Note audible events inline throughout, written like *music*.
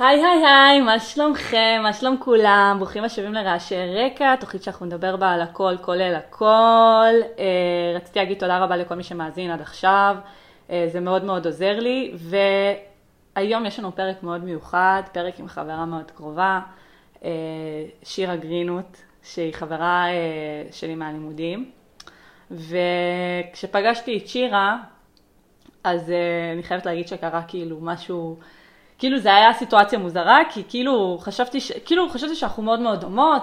היי היי היי, מה שלומכם? מה שלום כולם? ברוכים השבים לרעשי רקע, תוכנית שאנחנו נדבר בה על הכל, כולל הכל. אה, רציתי להגיד תודה רבה לכל מי שמאזין עד עכשיו, אה, זה מאוד מאוד עוזר לי, והיום יש לנו פרק מאוד מיוחד, פרק עם חברה מאוד קרובה, אה, שירה גרינות, שהיא חברה שלי מהלימודים, וכשפגשתי את שירה, אז אני חייבת להגיד שקרה כאילו משהו... כאילו זה היה סיטואציה מוזרה, כי כאילו חשבתי, ש... כאילו חשבתי שאנחנו מאוד מאוד דומות,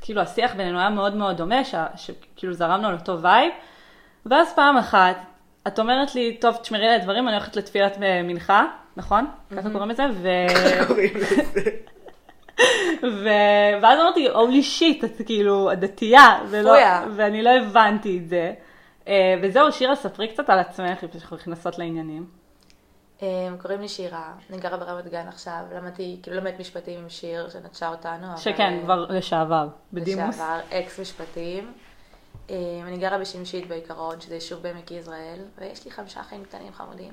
וכאילו השיח בינינו היה מאוד מאוד דומה, ש... שכאילו זרמנו על אותו vibe, ואז פעם אחת, את אומרת לי, טוב, תשמרי לי דברים, אני הולכת לתפילת מנחה, נכון? ככה קוראים לזה? ו... *laughs* ו... ואז אמרתי, holy shit, את כאילו דתייה, ולא... ואני לא הבנתי את זה. אה, וזהו, שירה, ספרי קצת על עצמך, לפני שאנחנו נכנסות לעניינים. אמ, קוראים לי שירה, אני גרה ברמת גן עכשיו, למדתי, כאילו לומדת משפטים עם שיר שנטשה אותנו. שכן. כבר לשעבר, בדימוס. לשעבר, אקס משפטים. אמ, אני גרה בשמשית בעיקרון, שזה יישוב בעמק יזרעאל, ויש לי חמישה אחים קטנים חמודים.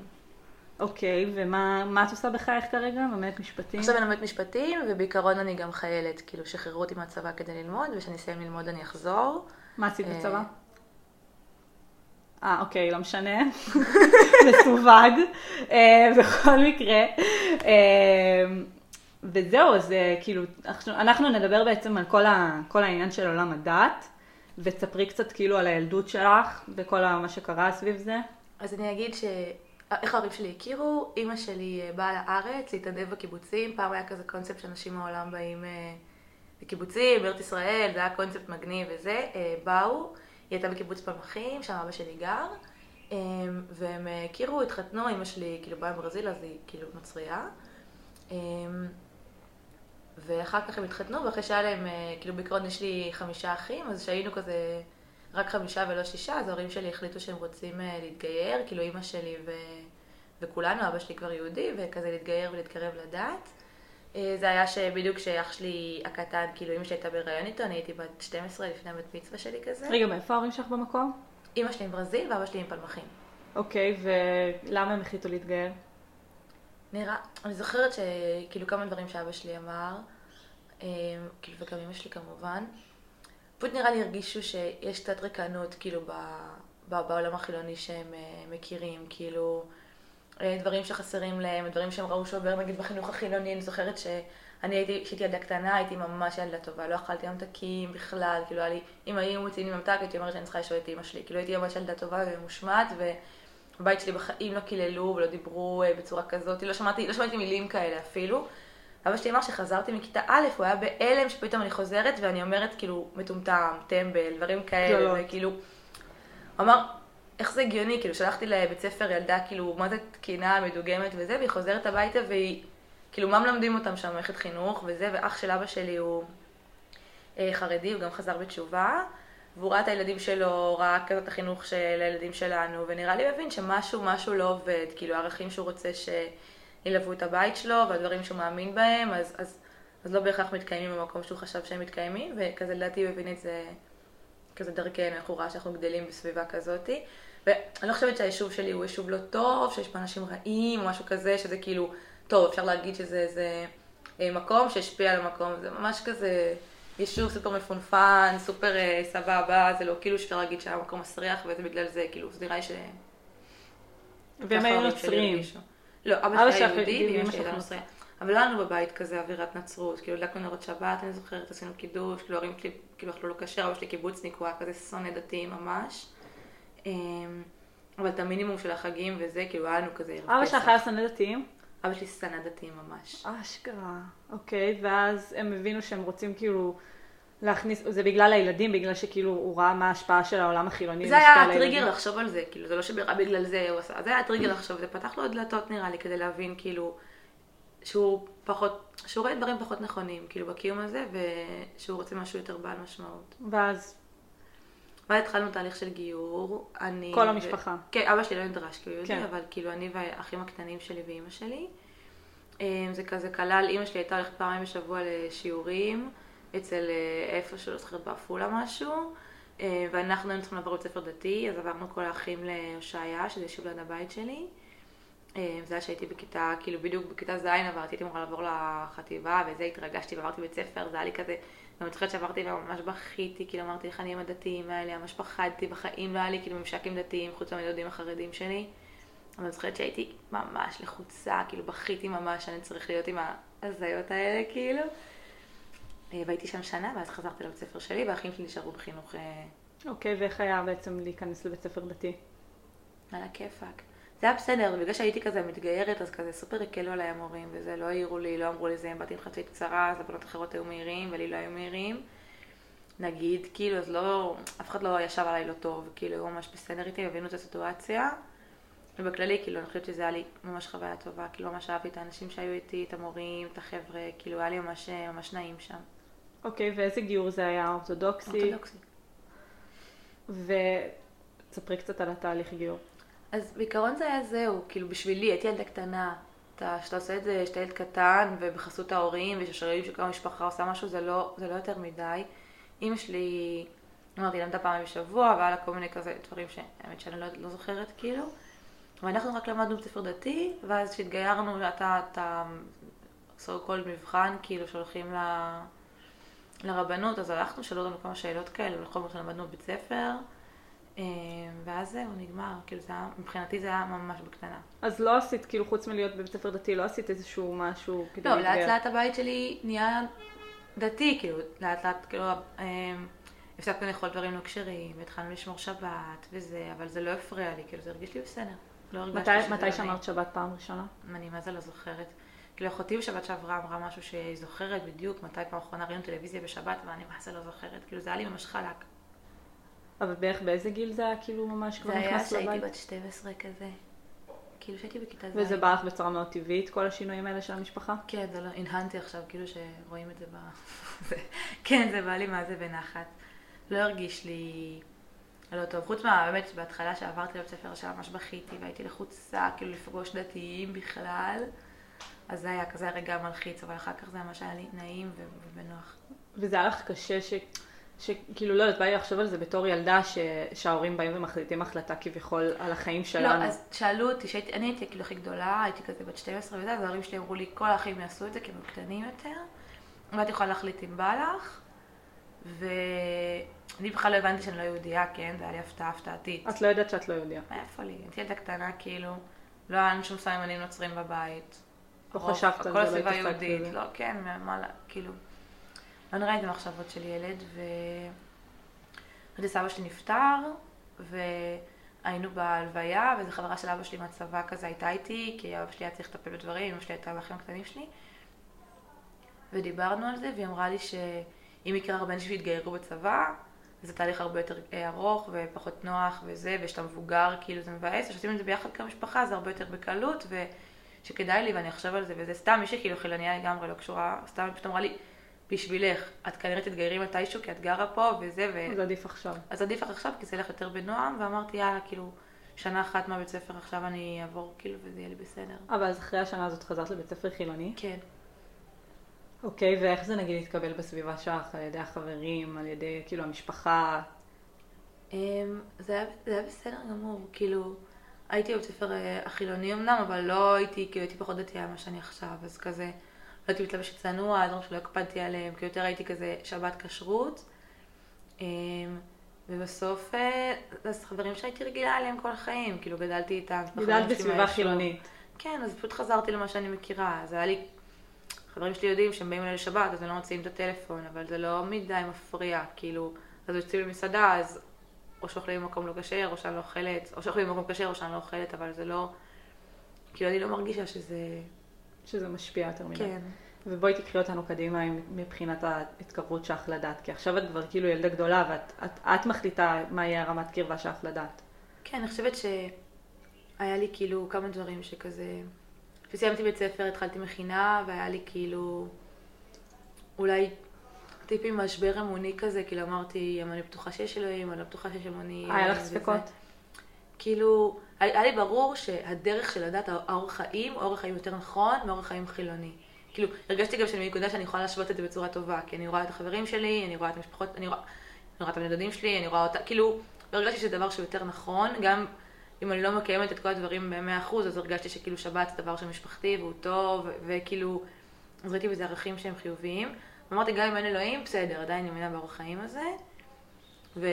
אוקיי, ומה את עושה בחייך כרגע? לומדת משפטים? עכשיו אני לומדת משפטים, ובעיקרון אני גם חיילת, כאילו שחררו אותי מהצבא כדי ללמוד, וכשאני אסיים ללמוד אני אחזור. מה עשית בצבא? אה, אוקיי, לא משנה. *laughs* מסווג. אה, בכל מקרה. אה, וזהו, אז אה, כאילו, אנחנו נדבר בעצם על כל, ה, כל העניין של עולם הדת, ותספרי קצת כאילו על הילדות שלך וכל מה שקרה סביב זה. אז אני אגיד ש... איך ההורים שלי הכירו? אימא שלי באה לארץ להתנדב בקיבוצים, פעם היה כזה קונספט שאנשים מהעולם באים לקיבוצים, בארץ ישראל, זה היה קונספט מגניב וזה, באו. היא הייתה בקיבוץ פלמחים, שם אבא שלי גר, אמ, והם הכירו, התחתנו, אמא שלי כאילו באה מברזיל, אז היא כאילו נוצרייה. אמ, ואחר כך הם התחתנו, ואחרי שהיה להם, אה, כאילו בעיקרון יש לי חמישה אחים, אז שהיינו כזה רק חמישה ולא שישה, אז ההורים שלי החליטו שהם רוצים אה, להתגייר, כאילו אימא שלי ו... וכולנו, אבא שלי כבר יהודי, וכזה להתגייר ולהתקרב לדת. אה, זה היה שבדיוק כשאח שלי הקטן, כאילו אמא שלי הייתה בהיריון איתו, אני הייתי בת 12 לפני הבת מצווה שלי כזה. רגע, מאיפה ההורים שלך במקום? אמא שלי עם ברזיל ואבא שלי עם פלמחים. אוקיי, ולמה הם החליטו להתגייר? נראה, אני זוכרת שכאילו כמה דברים שאבא שלי אמר, אה, כאילו וגם אמא שלי כמובן, פשוט נראה לי הרגישו שיש קצת ריקנות כאילו בעולם החילוני שהם אה, מכירים, כאילו... אה, דברים שחסרים להם, דברים שהם ראו שעובר נגיד בחינוך החילוני, אני זוכרת שאני הייתי, כשהייתי ילדה קטנה, הייתי ממש ילדה טובה, לא אכלתי ממתקים בכלל, כאילו היה לי, אם היו מוציאים לי ממתק, הייתי אומרת שאני צריכה לשאול את אימא שלי, כאילו הייתי ממש ילדה טובה ומושמעת, ובבית שלי בחיים לא קיללו ולא דיברו אה, בצורה כזאת, לא שמעתי, לא שמעתי מילים כאלה אפילו. אבא שלי אמר שחזרתי מכיתה א', הוא היה בהלם שפתאום אני חוזרת ואני אומרת כאילו מטומטם, טמבל, דברים כאלה, וכאילו, הוא אמר, איך זה הגיוני? כאילו, שלחתי לבית ספר ילדה, כאילו, מה זה תקינה, מדוגמת וזה, והיא חוזרת הביתה והיא, כאילו, מה מלמדים אותם שם, מערכת חינוך וזה, ואח של אבא שלי הוא אה, חרדי, הוא גם חזר בתשובה, והוא ראה את הילדים שלו, ראה כזה את החינוך של הילדים שלנו, ונראה לי מבין שמשהו, משהו לא עובד, כאילו, הערכים שהוא רוצה שילוו את הבית שלו, והדברים שהוא מאמין בהם, אז, אז, אז לא בהכרח מתקיימים במקום שהוא חשב שהם מתקיימים, וכזה לדעתי הוא הבין את זה כזה דרכנו, איך הוא ראה שאנחנו גדלים בסביבה כזאתי. ואני לא חושבת שהיישוב שלי הוא יישוב לא טוב, שיש פה אנשים רעים או משהו כזה, שזה כאילו, טוב, אפשר להגיד שזה איזה אה, מקום שהשפיע על המקום, זה ממש כזה יישוב סופר מפונפן, סופר אה, סבבה, זה לא כאילו שאפשר להגיד שהיה מקום מסריח וזה בגלל זה, כאילו, זה נראה לי ש... והם היו נוצרים. לא, אבא שלי היה יהודי ואמא שלי הייתה נוצריה. אבל לא היה לנו בבית כזה אווירת נצרות, כאילו הדלקנו נרות שבת, אני זוכרת, עשינו קידוש, כאילו ההורים שלי כאילו אכלו לא כשר, אבא שלי קיבוצניק, הוא היה כזה שונא דתי ממש. אמ, אבל את המינימום של החגים וזה, כאילו היה לנו כזה ערב פסח. אבא שלך היה שנא דתיים? אבא שלי שנא דתיים ממש. אשכרה, אוקיי, ואז הם הבינו שהם רוצים כאילו להכניס, זה בגלל הילדים, בגלל שכאילו הוא ראה מה ההשפעה של העולם החילוני. זה היה הטריגר לחשוב על זה, כאילו זה לא שבגלל זה הוא עשה, זה היה הטריגר לחשוב, זה פתח לו דלתות נראה לי כדי להבין כאילו שהוא פחות, שהוא רואה דברים פחות נכונים, כאילו בקיום הזה, ושהוא רוצה משהו יותר בעל משמעות. ואז ואז התחלנו תהליך של גיור. אני... כל המשפחה. ו... כן, אבא שלי לא נדרש כי הוא יהודי, כן. אבל כאילו אני והאחים הקטנים שלי ואימא שלי. אמ, זה כזה כלל, אימא שלי הייתה הולכת פעמיים בשבוע לשיעורים, אצל אה, איפה שלא זוכרת בעפולה משהו, אמ, ואנחנו היינו צריכים לעבור בית ספר דתי, אז עברנו כל האחים להושעיה, שזה יישוב ליד הבית שלי. אה, זה היה שהייתי בכיתה, כאילו בדיוק בכיתה ז' עברתי, הייתי אמורה לעבור לחטיבה, וזה התרגשתי ועברתי בית ספר, זה היה לי כזה, גם אני זוכרת שעברתי וממש בכיתי, כאילו אמרתי איך אני עם הדתיים האלה, ממש פחדתי, בחיים לא היה לי כאילו ממשק עם דתיים, חוץ מהילדים החרדים שלי. אבל אני זוכרת שהייתי ממש לחוצה, כאילו בכיתי ממש, שאני צריך להיות עם ההזיות האלה, כאילו. אה, והייתי שם שנה, ואז חזרתי לבית ספר שלי, והאחים שלי נשארו בחינוך אה, אוקיי, ואיך היה בעצם להיכנס לבית ספר דתי? על הכיפאק. זה היה בסדר, בגלל שהייתי כזה מתגיירת, אז כזה סופר הקלו עליי המורים, וזה לא העירו לי, לא אמרו לי זה, באתי עם חצאית קצרה, אז הבנות אחרות היו מהירים, ולי לא היו מהירים. נגיד, כאילו, אז לא, אף אחד לא ישב עליי לא טוב, כאילו, היו ממש בסדר איתי, הבינו את הסיטואציה. ובכללי, כאילו, אני חושבת שזה היה לי ממש חוויה טובה, כאילו, ממש אהבתי את האנשים שהיו איתי, את המורים, את החבר'ה, כאילו, היה לי ממש, ממש נעים שם. אוקיי, ואיזה גיור זה היה? אורתודוקסי? אורתודוקסי. ותספרי קצת על התהליך גיור. אז בעיקרון זה היה זהו, כאילו בשבילי, הייתי ילדה קטנה. אתה, שאתה עושה את זה, שאתה ילד קטן, ובחסות ההורים, וששרים שכל המשפחה עושה משהו, זה לא, זה לא יותר מדי. אמא שלי, אמרתי, למדה פעמים בשבוע, והיה לה כל מיני כזה דברים שהאמת שאני לא, לא זוכרת, כאילו. ואנחנו רק למדנו בית ספר דתי, ואז כשהתגיירנו, אתה, אתה, so called מבחן, כאילו, שהולכים ל... לרבנות, אז הלכנו, שאלו אותנו כמה שאלות כאלה, ולכל זאת למדנו בבית ספר. אה, ואז זהו, נגמר, כאילו זה היה, מבחינתי זה היה ממש בקטנה. אז לא עשית, כאילו חוץ מלהיות בבית ספר דתי, לא עשית איזשהו משהו כדי לא, להתגייר? לאט לאט הבית שלי נהיה דתי, כאילו, לאט לאט, כאילו, אה, הפסקנו לאכול דברים לא כשרים, והתחלנו לשמור שבת וזה, אבל זה לא הפריע לי, כאילו, זה הרגיש לי בסדר. לא הרגשתי שזה מתי לא. שמרת שבת פעם ראשונה? אני מה זה לא זוכרת. כאילו אחותי בשבת שעברה אמרה משהו שהיא זוכרת בדיוק מתי פעם אחרונה ראינו טלוויזיה בשבת ואני מה זה לא זוכרת. כאילו זה היה לי ממש חלק. אבל בערך באיזה גיל זה היה כאילו ממש כבר זה היה נכנס שהייתי לבית? בת 12 כזה. כאילו שהייתי בכיתה ז'. וזה בא לך בצורה מאוד טבעית, כל השינויים האלה של המשפחה? כן, זה לא, הנהנתי עכשיו, כאילו שרואים את זה ב... זה- *laughs* כן, זה בא לי מה זה בנחת. לא הרגיש לי לא טוב. חוץ מה, באמת, בהתחלה שעברתי לבית ספר שממש בכיתי והייתי לחוצה, כאילו לפגוש דתיים בכלל. אז זה היה כזה רגע מלחיץ, אבל אחר כך זה ממש היה לי נעים ובנוח. וזה היה לך קשה ש... שכאילו, לא יודעת, בא לי לחשוב על זה בתור ילדה ש... שההורים באים ומחליטים החלטה כביכול על החיים שלנו. לא, אז שאלו אותי, שהייתי, אני הייתי כאילו הכי גדולה, הייתי כזה בת 12 וזה, אז ההורים שלי אמרו לי, כל האחים יעשו את זה כי הם קטנים יותר, ואת יכולה להחליט אם בא לך, ואני בכלל לא הבנתי שאני לא יהודייה, כן, זה היה לי הפתעה הפתעתית. את לא יודעת שאת לא יהודייה. מאיפה לי? הייתי ילדה קטנה, כאילו, לא היה לנו שום סממנים נוצרים בבית. לא חשבת על זה, כל לא הסביבה התעסקת יהודית, בזה. לא, כן, מה, כאילו. לי את המחשבות של ילד, ו... אחרי סבא שלי נפטר, והיינו בהלוויה, וזו חברה של אבא שלי מהצבא כזה הייתה איתי, כי אבא שלי היה צריך לטפל בדברים, אמא שלי הייתה באחים הקטנים שלי. ודיברנו על זה, והיא אמרה לי שאם יקרה הרבה אנשים שיתגיירו בצבא, זה תהליך הרבה יותר אה, ארוך ופחות נוח וזה, ושאתה מבוגר, כאילו זה מבאס, וכשעושים את זה ביחד כמשפחה זה הרבה יותר בקלות, ושכדאי לי ואני אחשוב על זה, וזה סתם מישהי כאילו חילוניה לגמרי לא קשורה, סתם היא פשוט אמרה לי, בשבילך, את כנראה תתגיירי מתישהו כי את גרה פה וזה, ו... אז עדיף עכשיו. אז עדיף לך עכשיו כי זה ילך יותר בנועם, ואמרתי יאללה, כאילו, שנה אחת מהבית ספר עכשיו אני אעבור כאילו וזה יהיה לי בסדר. אבל אז אחרי השנה הזאת חזרת לבית ספר חילוני. כן. אוקיי, ואיך זה נגיד להתקבל בסביבה שלך, על ידי החברים, על ידי כאילו המשפחה? אמ, זה היה, זה היה בסדר גמור, כאילו, הייתי בבית ספר אה, החילוני אמנם, אבל לא הייתי, כאילו הייתי פחות דתייה ממה שאני עכשיו, אז כזה, הייתי מתלבשת צנוע, דברים שלא הקפדתי עליהם, כי יותר הייתי כזה שבת כשרות. אמ, ובסוף, אה, אז חברים שהייתי רגילה עליהם כל החיים, כאילו גדלתי איתם. גדלת בסביבה. חילונית. כן, אז פשוט חזרתי למה שאני מכירה. אז היה לי, חברים שלי יודעים שהם באים אליי לשבת, אז הם לא מוציאים את הטלפון, אבל זה לא מדי מפריע, כאילו, אז יוצאים למסעדה, אז או שאוכלים במקום לא כשר, או שאני לא אוכלת, או שאוכלים במקום כשר, או שאני לא אוכלת, אבל זה לא, כאילו, אני לא מרגישה שזה, שזה משפיע יותר מדי. כן. ובואי תקחי אותנו קדימה מבחינת ההתקרבות שלך לדת, כי עכשיו את כבר כאילו ילדה גדולה ואת את, את מחליטה מה יהיה הרמת קרבה שלך לדת. כן, אני חושבת שהיה לי כאילו כמה דברים שכזה... כשסיימתי בית ספר התחלתי מכינה, והיה לי כאילו אולי טיפ עם משבר אמוני כזה, כאילו אמרתי, אם אני בטוחה שיש אלוהים, אני לא בטוחה שיש אמוני. היה לך. ספקות? כאילו, היה לי ברור שהדרך של הדת, האורח חיים, אורח חיים יותר נכון מאורח חיים חילוני. כאילו, הרגשתי גם שאני בנקודה שאני יכולה להשוות את זה בצורה טובה, כי אני רואה את החברים שלי, אני רואה את המשפחות, אני רואה, אני רואה את הבני דודים שלי, אני רואה אותה, כאילו, הרגשתי שזה דבר שהוא יותר נכון, גם אם אני לא מקיימת את כל הדברים ב-100%, אז הרגשתי שכאילו שבת זה דבר שמשפחתי והוא טוב, וכאילו, אז ראיתי בזה ערכים שהם חיוביים. ואמרתי, גם אם אין אלוהים, בסדר, עדיין אני מאמינה באורח חיים הזה. ו...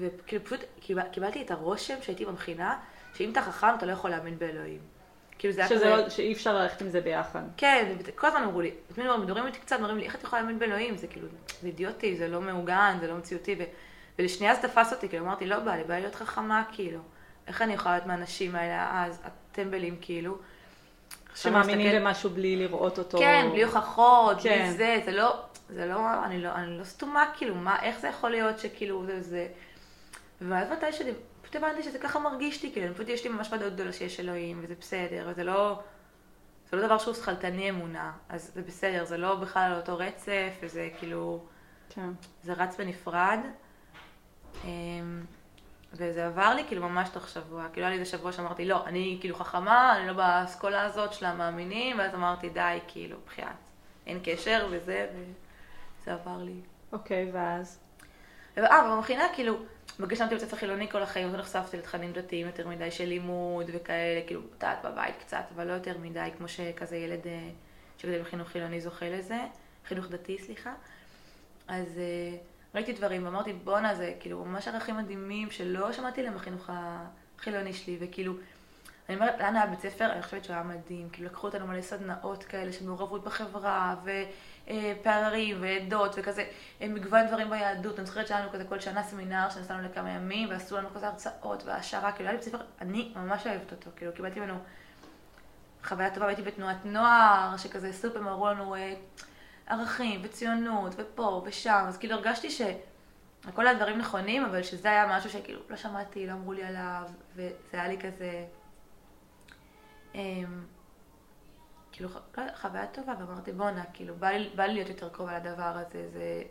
וכאילו פשוט קיבל, קיבלתי את הרושם שהייתי במכינה, שאם אתה חכם אתה לא יכול להאמין באלוהים. כאילו זה היה כזה... לא, שאי אפשר ללכת עם זה ביחד. כן, כל הזמן אמרו לי, תמיד מדברים איתי קצת, אומרים לי, איך את יכולה להאמין באלוהים? זה כאילו, זה אידיוטי, זה לא מעוגן, זה לא מציאותי, ו... ולשנייה זה תפס אותי, כאילו, אמרתי, לא בא לי, בא לי להיות חכמה, כאילו. איך אני יכולה להיות מהאנשים האלה אז, הטמבלים, כאילו. אני שמאמינים מסתכלת- במשהו בלי לראות אותו. כן, בלי הוכחות, כן. בלי זה, זה לא, זה לא, אני לא, אני לא סתומה, כאילו, מה, איך זה יכול להיות שכאילו זה זה. ואז מתי שאני, פשוט הבנתי שזה ככה מרגיש לי, כאילו, פשוט יש לי ממש ודאות גדולה שיש אלוהים, וזה בסדר, וזה לא, זה לא דבר שהוא שכלתני אמונה, אז זה בסדר, זה לא בכלל על אותו רצף, וזה כאילו, כן. זה רץ בנפרד. אמ, וזה עבר לי כאילו ממש תוך שבוע, כאילו היה לי איזה שבוע שאמרתי, לא, אני כאילו חכמה, אני לא באסכולה הזאת של המאמינים, ואז אמרתי, די, כאילו, בחייאת, אין קשר וזה, וזה עבר לי. אוקיי, ואז? אה, ובמכינה, כאילו, בגלל שלמדתי בבית ספר חילוני כל החיים, אז לא לתכנים דתיים יותר מדי של לימוד וכאלה, כאילו, יודעת, בבית קצת, אבל לא יותר מדי, כמו שכזה ילד אה, שגדל בחינוך חילוני זוכה לזה, חינוך דתי, סליחה. אז אה, ראיתי דברים, ואמרתי, בואנה, זה כאילו ממש ערכים מדהימים שלא שמעתי עליהם בחינוך החילוני שלי, וכאילו, אני אומרת, לאן היה בית ספר? אני חושבת שהוא היה מדהים. כאילו, לקחו אותנו מלא סדנאות כאלה של מעורבות בחברה, ופערים, ועדות, וכזה, אה, מגוון דברים ביהדות. אני זוכרת שהיה לנו כזה כל שנה סמינר שנסענו לכמה ימים, ועשו לנו כזה הרצאות והעשרה, כאילו, היה לי בית ספר, אני ממש אוהבת אותו, כאילו, קיבלתי ממנו חוויה טובה, והייתי בתנועת נוער, שכזה סופר אמרו לנו אה, ערכים, וציונות, ופה, ושם, אז כאילו הרגשתי ש... כל הדברים נכונים, אבל שזה היה משהו שכאילו לא שמעתי, לא אמרו לי עליו, וזה היה לי כזה... אמ, כאילו, לא, חוויה טובה, ואמרתי, בואנה, כאילו, בא לי, בא לי להיות יותר קרוב על הדבר הזה, זה,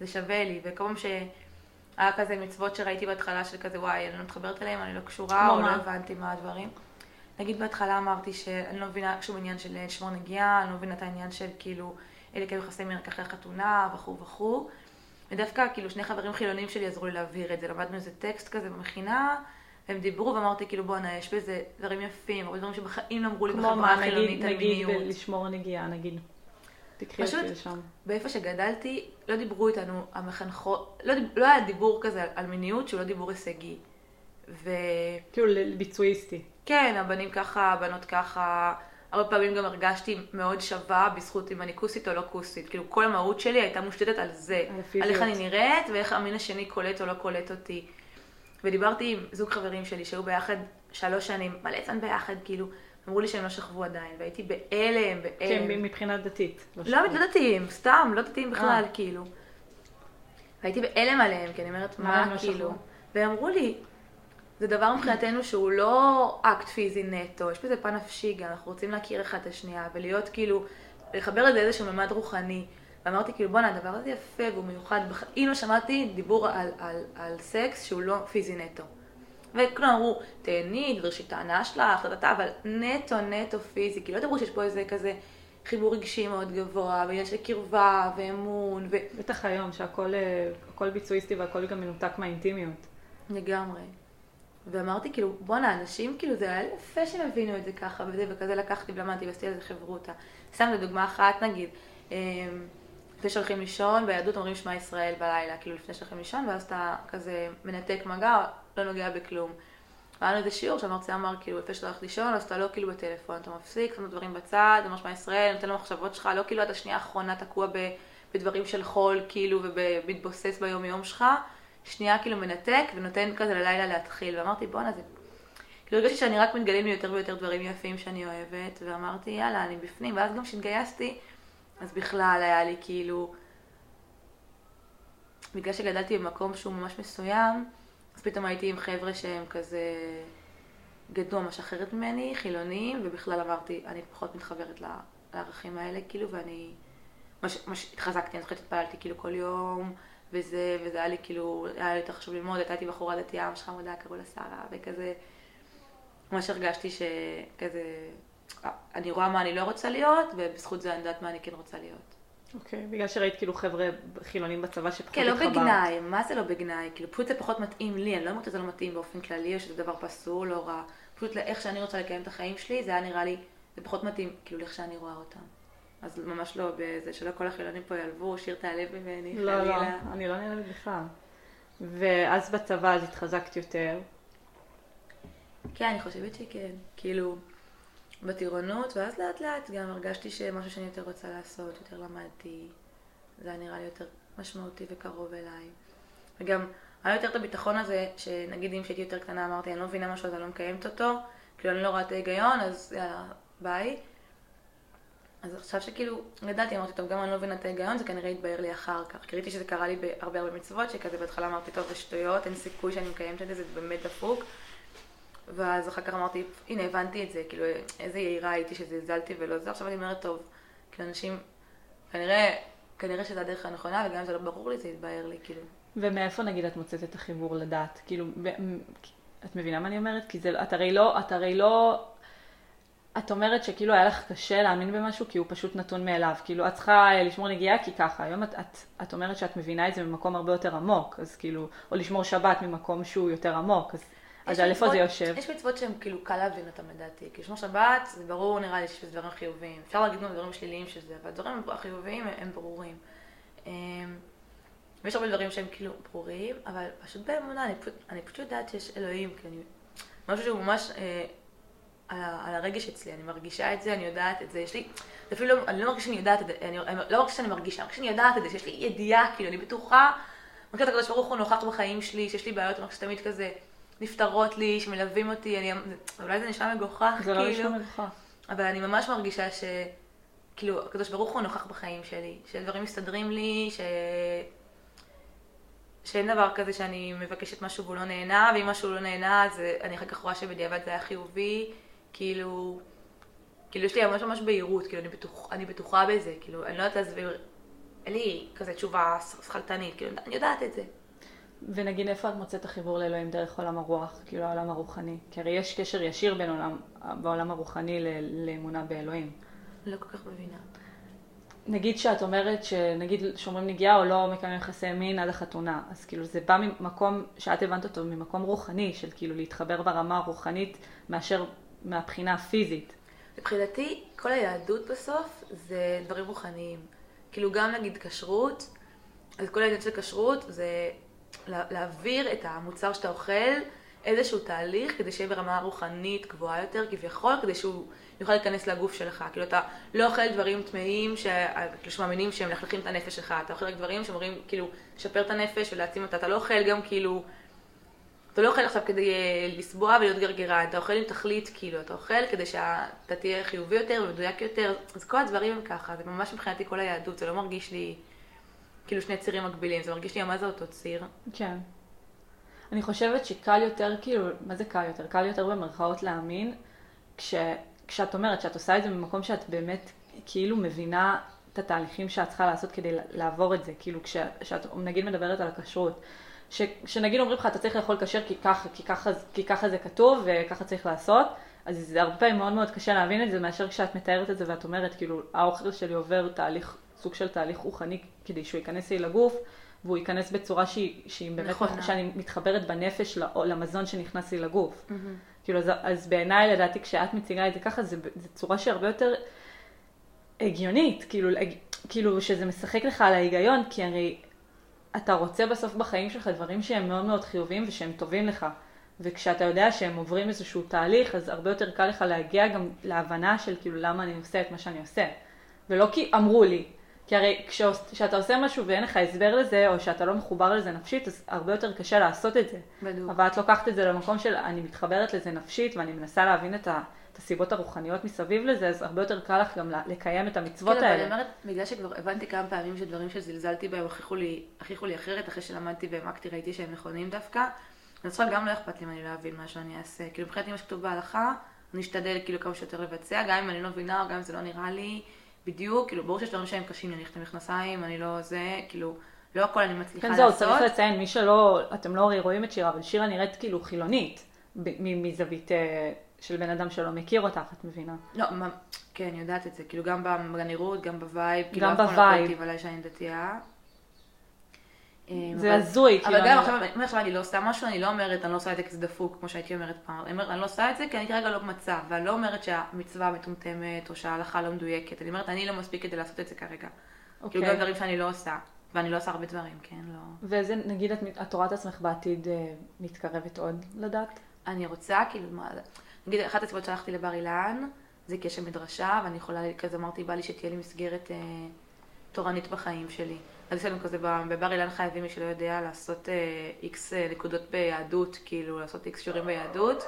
זה שווה לי, וכל פעם שהיה כזה מצוות שראיתי בהתחלה של כזה, וואי, אני לא מתחברת אליהם, אני לא קשורה, או מה? לא הבנתי מה הדברים. נגיד בהתחלה אמרתי שאני לא מבינה שום עניין של לשמור נגיעה, אני לא מבינה את העניין של כאילו, אלה כאילו יחסי מין רק אחרי החתונה, וכו' וכו'. ודווקא כאילו שני חברים חילונים שלי עזרו לי להבהיר את זה, למדנו איזה טקסט כזה במכינה, והם דיברו ואמרתי כאילו בואנה, יש בזה דברים יפים, הרבה דברים שבחיים לא אמרו לי כמו בחברה מה, החילונית נגיד, על נגיד מיניות. לשמור נגיעה, נגיד. תקחי פשוט- אותי לשם. באיפה שגדלתי, לא דיברו איתנו המחנכות, לא, דיב- לא היה דיבור כזה על, על מיניות שהוא לא דיבור הישגי. וכן, כאילו לביצועיסטי. הבנים ככה, הבנות ככה, הרבה פעמים גם הרגשתי מאוד שווה בזכות אם אני כוסית או לא כוסית. כאילו כל המהות שלי הייתה מושתתת על זה. על. איך אני נראית ואיך המין השני קולט או לא קולט אותי. ודיברתי עם זוג חברים שלי שהיו ביחד שלוש שנים, מלא זמן ביחד, כאילו, אמרו לי שהם לא שכבו עדיין, והייתי בהלם, כן, בהלם. מבחינה דתית. לא. לא דתיים, סתם, לא דתיים בכלל, אה. כאילו. והייתי בהלם עליהם, כי אני אומרת, הם מה, לא כאילו? שכבו? והם אמרו לי, זה דבר מבחינתנו שהוא לא אקט פיזי נטו, יש בזה פן נפשי גם, אנחנו רוצים להכיר אחד את השנייה, ולהיות כאילו, לחבר את זה איזשהו ממד רוחני. ואמרתי כאילו, בואנה, הדבר הזה יפה והוא מיוחד, בחיים לא שמעתי דיבור על, על, על סקס שהוא לא פיזי נטו. וכולם אמרו, תהני, תדרשי את ההנאה שלך, טה-טה-טה, אבל נטו נטו פיזי, כאילו לא דיברו שיש פה איזה כזה חיבור רגשי מאוד גבוה, של קרבה ואמון, ו... בטח היום, שהכל אה, ביצועיסטי והכל גם מנותק מהאינטימיות. לגמרי. ואמרתי, כאילו, בואנה, אנשים, כאילו, זה היה יפה שהם הבינו את זה ככה וזה, וכזה לקחתי ולמדתי ועשיתי על זה חברותה. סתם לדוגמה אחת, נגיד, אמ, לפני שהולכים לישון, ביהדות אומרים שמע ישראל בלילה, כאילו, לפני שהולכים לישון, ואז אתה כזה מנתק מגע, לא נוגע בכלום. והיה לנו איזה שיעור שהמרצה אמר, כאילו, לפני שאתה הולך לישון, אז אתה לא כאילו בטלפון, אתה מפסיק, שם דברים בצד, אומר שמע ישראל, נותן למחשבות שלך, לא כאילו עד השנייה האחרונה תקוע ב- בדברים של חול, כאילו, ומתבוסס ביום-יום שלך, שנייה כאילו מנתק ונותן כזה ללילה להתחיל. ואמרתי, בואנה, זה... כאילו הרגשתי שאני רק מתגלים לי יותר ויותר דברים יפים שאני אוהבת, ואמרתי, יאללה, אני בפנים. ואז גם כשהתגייסתי, אז בכלל היה לי כאילו... בגלל שגדלתי במקום שהוא ממש מסוים, אז פתאום הייתי עם חבר'ה שהם כזה גדלו ממש אחרת ממני, חילונים, ובכלל אמרתי, אני פחות מתחברת לערכים האלה, כאילו, ואני ממש, ממש התחזקתי, אני זוכרת שהתפללתי כאילו כל יום, וזה, וזה היה לי כאילו, היה לי יותר חשוב ללמוד, הייתה איתי בחורה דתייה ממש חמודה, קראו לה שרה, וכזה, ממש הרגשתי שכזה, אני רואה מה אני לא רוצה להיות, ובזכות זה אני יודעת מה אני כן רוצה להיות. אוקיי, בגלל שראית כאילו חבר'ה חילונים בצבא שפחות כן, לא התחברת. בגנאי, מה זה לא בגנאי? כאילו, פשוט זה פחות מתאים לי, אני לא אומרת שזה לא מתאים באופן כללי, או שזה דבר פסול, לא רע. פשוט לאיך שאני רוצה לקיים את החיים שלי, זה היה נראה לי, זה פחות מתאים, כאילו, לאיך שאני רואה אותם. אז ממש לא בזה, שלא כל החילונים פה יעלבו, שיר תעלב ממני, לא, לא, חלילה. אני לא נראה לי בכלל. ואז בצבא אז התחזקת יותר. כן, אני חושבת שכן. כאילו, בטירונות, ואז לאט לאט גם הרגשתי שמשהו שאני יותר רוצה לעשות, יותר למדתי. זה היה נראה לי יותר משמעותי וקרוב אליי. וגם היה יותר את הביטחון הזה, שנגיד אם כשהייתי יותר קטנה אמרתי, אני לא מבינה משהו אז אני לא מקיימת אותו, כאילו אני לא רואה את ההיגיון, אז יאללה, ביי. אז עכשיו שכאילו גדלתי, אמרתי, טוב, גם אני לא מבינה את ההיגיון, זה כנראה יתבהר לי אחר כך. כי ראיתי שזה קרה לי בהרבה הרבה מצוות, שכזה בהתחלה אמרתי, טוב, זה שטויות, אין סיכוי שאני מקיימת את זה, זה באמת דפוק. ואז אחר כך אמרתי, הנה, הבנתי את זה, כאילו, איזה יהירה הייתי שזלזלתי ולא זה, עכשיו אני אומרת, טוב, כאילו, אנשים, כנראה, כנראה שזו הדרך הנכונה, וגם אם זה לא ברור לי, זה יתבהר לי, כאילו. ומאיפה נגיד את מוצאת את החיבור לדת? כאילו, את מבינה מה אני אומרת? כי זה, את הרי לא, את הרי לא, את אומרת שכאילו היה לך קשה להאמין במשהו כי הוא פשוט נתון מאליו. כאילו, את צריכה אה, לשמור נגיעה כי ככה. היום את, את, את אומרת שאת מבינה את זה ממקום הרבה יותר עמוק, אז כאילו, או לשמור שבת ממקום שהוא יותר עמוק, אז, אז על איפה זה יושב? יש מצוות שהן כאילו קל להבין אותן לדעתי. כי לשמור שבת, זה ברור נראה לי שיש דברים חיוביים. אפשר להגיד גם דברים שליליים של זה, אבל הדברים החיוביים הם, ברורים. אמ, ויש הרבה דברים שהם כאילו ברורים, אבל פשוט באמונה, אני פשוט, אני פשוט יודעת שיש אלוהים, כי אני... משהו שהוא ממש אה, על, על הרגש אצלי, אני מרגישה את זה, אני יודעת את זה, יש לי... זה אפילו לא, אני לא מרגישה שאני יודעת את זה, אני, לא מרגישה שאני מרגישה, אני מרגישה שאני יודעת את זה, שיש לי ידיעה, כאילו, אני בטוחה, את הקדוש ברוך הוא נוכח בחיים שלי, שיש לי בעיות, אני מרגישה שתמיד כזה נפתרות לי, שמלווים אותי, אני, אולי זה נשמע מגוחך, זה לא כאילו, נשמע מגוחך. אבל אני ממש מרגישה ש... כאילו, הקדוש ברוך הוא נוכח בחיים שלי, שדברים מסתדרים לי, ש... שאין דבר כזה שאני מבקשת משהו והוא לא נהנה, ואם משהו לא נהנה, אז אני אחר כך רואה שבדיעבד זה היה חיובי, כאילו... כאילו, יש לי ממש ממש בהירות, כאילו, אני, בטוח, אני בטוחה בזה, כאילו, אני לא יודעת להסביר, אין לי כזה תשובה שכלתנית, כאילו, אני יודעת את זה. ונגיד איפה את מוצאת את החיבור לאלוהים דרך עולם הרוח, כאילו העולם הרוחני? כי הרי יש קשר ישיר בין עולם, בעולם הרוחני ל- לאמונה באלוהים. לא כל כך מבינה. נגיד שאת אומרת שנגיד שומרים נגיעה או לא מקיימים יחסי מין עד החתונה, אז כאילו זה בא ממקום שאת הבנת אותו ממקום רוחני, של כאילו להתחבר ברמה הרוחנית מאשר מהבחינה הפיזית. מבחינתי, כל היהדות בסוף זה דברים רוחניים. כאילו גם נגיד כשרות, אז כל העניין של כשרות זה להעביר את המוצר שאתה אוכל איזשהו תהליך כדי שיהיה ברמה רוחנית גבוהה יותר כביכול, כדי שהוא יוכל להיכנס לגוף שלך. כאילו אתה לא אוכל דברים טמאים ש... כאילו שמאמינים שהם מלכלכים את הנפש שלך, אתה אוכל רק דברים שאומרים כאילו לשפר את הנפש ולהעצים אותה, אתה לא אוכל גם כאילו... אתה לא אוכל עכשיו כדי אה, לסבוע ולהיות גרגרן, אתה אוכל עם תכלית, כאילו, אתה אוכל כדי שאתה תהיה חיובי יותר ומדויק יותר, אז כל הדברים הם ככה, זה ממש מבחינתי כל היהדות, זה לא מרגיש לי כאילו שני צירים מקבילים, זה מרגיש לי מה זה אותו ציר. כן. אני חושבת שקל יותר, כאילו, מה זה קל יותר? קל יותר במרכאות להאמין, כש, כשאת אומרת שאת עושה את זה במקום שאת באמת כאילו מבינה את התהליכים שאת צריכה לעשות כדי לעבור את זה. כאילו, כשאת נגיד מדברת על הכשרות, ש, שנגיד אומרים לך, אתה צריך לאכול כשר כי ככה, כי, ככה, כי ככה זה כתוב וככה צריך לעשות, אז זה הרבה פעמים מאוד מאוד קשה להבין את זה, מאשר כשאת מתארת את זה ואת אומרת, כאילו, האוכל שלי עובר תהליך, סוג של תהליך רוחני כדי שהוא ייכנס לי לגוף, והוא ייכנס בצורה שהיא, שהיא באמת, נכונה. שאני מתחברת בנפש למזון שנכנס לי לגוף. כאילו, אז, אז בעיניי, לדעתי, כשאת מציגה את זה ככה, זה, זה צורה שהיא הרבה יותר הגיונית, כאילו, כאילו, שזה משחק לך על ההיגיון, כי הרי אתה רוצה בסוף בחיים שלך דברים שהם מאוד מאוד חיוביים ושהם טובים לך. וכשאתה יודע שהם עוברים איזשהו תהליך, אז הרבה יותר קל לך להגיע גם להבנה של כאילו למה אני עושה את מה שאני עושה. ולא כי אמרו לי. כי הרי כשאתה עושה משהו ואין לך הסבר לזה, או שאתה לא מחובר לזה נפשית, אז הרבה יותר קשה לעשות את זה. בדיוק. אבל את לוקחת את זה למקום של אני מתחברת לזה נפשית ואני מנסה להבין את, ה, את הסיבות הרוחניות מסביב לזה, אז הרבה יותר קל לך גם לקיים את המצוות כן, אבל אני האלה. אומרת, בגלל שכבר הבנתי כמה פעמים שדברים שזלזלתי בהם הוכיחו לי, הוכיחו לי אחרת, אחרי שלמדתי והעמקתי ראיתי שהם נכונים דווקא. אז עכשיו גם לא אכפת לי אם אני לא אבין מה שאני אעשה. כאילו מבחינתי מה שכתוב בהלכה, אני אשתדל כאילו כמה שיותר לבצע, גם אם אני לא מבינה או גם אם זה לא נראה לי בדיוק, כאילו ברור שיש דברים שהם קשים אני את המכנסיים, אני לא זה, כאילו, לא הכל אני מצליחה כן, זהו, לעשות. צריך לציין, מי שלא, אתם לא הרי רואים את שירה, אבל שירה נראית כאילו חילונית, מזווית, אה, של בן אדם שלא מכיר אותך, את מבינה? לא, מה, כן, אני יודעת את זה, כאילו גם בנראות, גם ב vibe, כאילו גם אף פעם לא ב vibe. קלטתי עליי שאני דתייה. אמ, זה הזוי, כאילו, אבל גם אני- עכשיו, אם עכשיו אני לא עושה משהו, אני לא אומרת, אני לא עושה את זה כי זה דפוק, כמו שהייתי אומרת פעם. אני אומרת, אני לא עושה את זה כי אני כרגע לא במצב, ואני לא אומרת שהמצווה מטומטמת, או שההלכה לא מדויקת. אני אומרת, אני לא מספיק כדי לעשות את זה כרגע. אוקיי. כאילו גם דברים שאני לא עושה, ואני לא עושה הרבה דברים, כן, לא. ואיזה, נגיד, את, רואה את עצמך בעתיד אה, מתקרבת עוד לדת? אני רוצה, כאילו, מה, נגיד, אחת הסיבות שהלכתי לבר אילן, זה כי יש שם מדרשה, ואני יכולה, כזה אמרתי, בא לי שתהיה לי מסגרת אה, תורנית בחיים שלי. אז יש לנו כזה, בבר אילן חייבים, מי שלא יודע, לעשות איקס נקודות ביהדות, כאילו, לעשות איקס שיעורים ביהדות.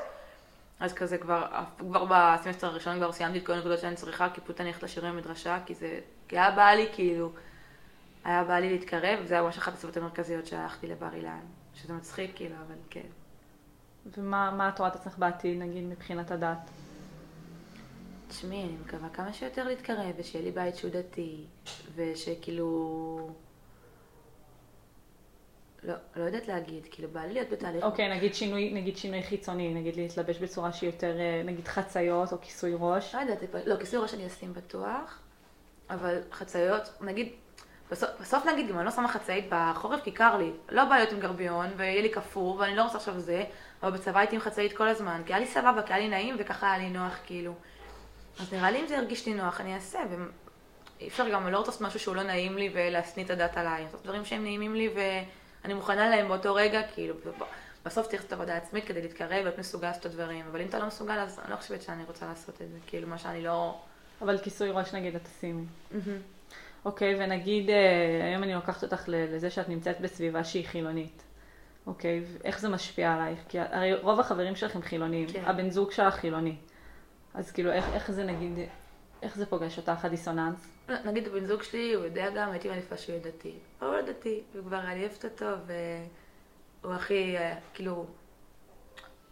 אז כזה כבר, כבר בסמסטר הראשון כבר סיימתי את כל הנקודות שאני צריכה, כי פשוט אני הולכת לשיעורים במדרשה, כי זה, כי היה בא לי, כאילו, היה בא לי להתקרב, וזה היה ממש אחת הסיבות המרכזיות שהלכתי לבר אילן. שזה מצחיק, כאילו, אבל כן. ומה מה את רואה את עצמך בעתיד, נגיד, מבחינת הדת? תשמעי, אני מקווה כמה שיותר להתקרב, ושיהיה לי בית שהוא דתי, ושכאילו... לא, לא יודעת להגיד, כאילו, בא לי להיות בתהליך... אוקיי, נגיד שינוי, נגיד שינוי חיצוני, נגיד להתלבש בצורה שהיא יותר, אה, נגיד חציות או כיסוי ראש. לא יודעת, לא, כיסוי ראש אני אשים בטוח, אבל חצאיות, נגיד, בסוף, בסוף נגיד, אם אני לא שמה חצאית בחורף, כי קר לי, לא בא להיות עם גרביון, ויהיה לי קפוא, ואני לא רוצה עכשיו זה, אבל בצבא הייתי עם חצאית כל הזמן, כי היה לי סבבה, כי היה לי נעים, וככה היה לי נוח, כאילו. אז נראה לי אם זה ירגיש לי נוח, אני אעשה, ואי אפשר גם, אני לא רוצה לעשות משהו שהוא לא נעים לי ולהשניא את הדת עליי, לעשות דברים שהם נעימים לי ואני מוכנה להם באותו רגע, כאילו, בסוף צריך לעשות עבודה עצמית כדי להתקרב ולהיות מסוגל לעשות את הדברים, אבל אם אתה לא מסוגל, אז אני לא חושבת שאני רוצה לעשות את זה, כאילו, מה שאני לא... אבל כיסוי ראש נגיד את תשימי. אוקיי, ונגיד, אה, היום אני לוקחת אותך לזה שאת נמצאת בסביבה שהיא חילונית. אוקיי, ואיך זה משפיע עלייך? כי הרי רוב החברים שלך הם חילונים, כן. הבן זוג שלך חילוני. אז כאילו, איך, איך זה נגיד, איך זה פוגש אותך, הדיסוננס? נגיד הבן זוג שלי, הוא יודע גם, הייתי מעדיפה שהוא יהיה דתי. הוא לא דתי, וכבר אני אוהבת אותו, והוא הכי, כאילו,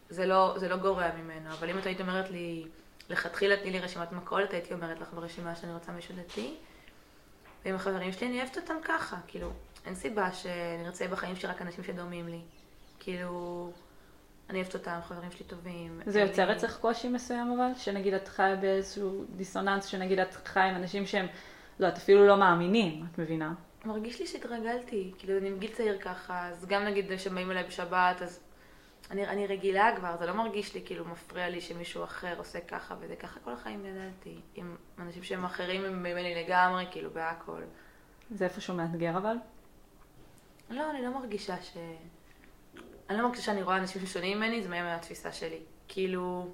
זה לא, זה לא גורע ממנו. אבל אם את היית אומרת לי, לכתחילה תני לי רשימת מכולת, הייתי אומרת לך ברשימה שאני רוצה מישהו דתי. ועם החברים שלי אני אוהבת אותם ככה, כאילו, אין סיבה שאני ארצה בחיים שלי רק אנשים שדומים לי. כאילו, אני אוהבת אותם, חברים שלי טובים. זה אין יוצר אצלך קושי מסוים אבל? שנגיד את חיה באיזשהו דיסוננס, שנגיד את חיה עם אנשים שהם, לא, את אפילו לא מאמינים, את מבינה? מרגיש לי שהתרגלתי, כאילו אני מגיל צעיר ככה, אז גם נגיד כשהם באים אליי בשבת, אז אני, אני רגילה כבר, זה לא מרגיש לי כאילו מפריע לי שמישהו אחר עושה ככה וזה ככה כל החיים גדלתי, עם אנשים שהם אחרים ממני לגמרי, כאילו בהכל. זה איפשהו מאתגר אבל? לא, אני לא מרגישה ש... אני לא מרגישה שאני רואה אנשים ששונים ממני, זה מהם מהתפיסה שלי. כאילו,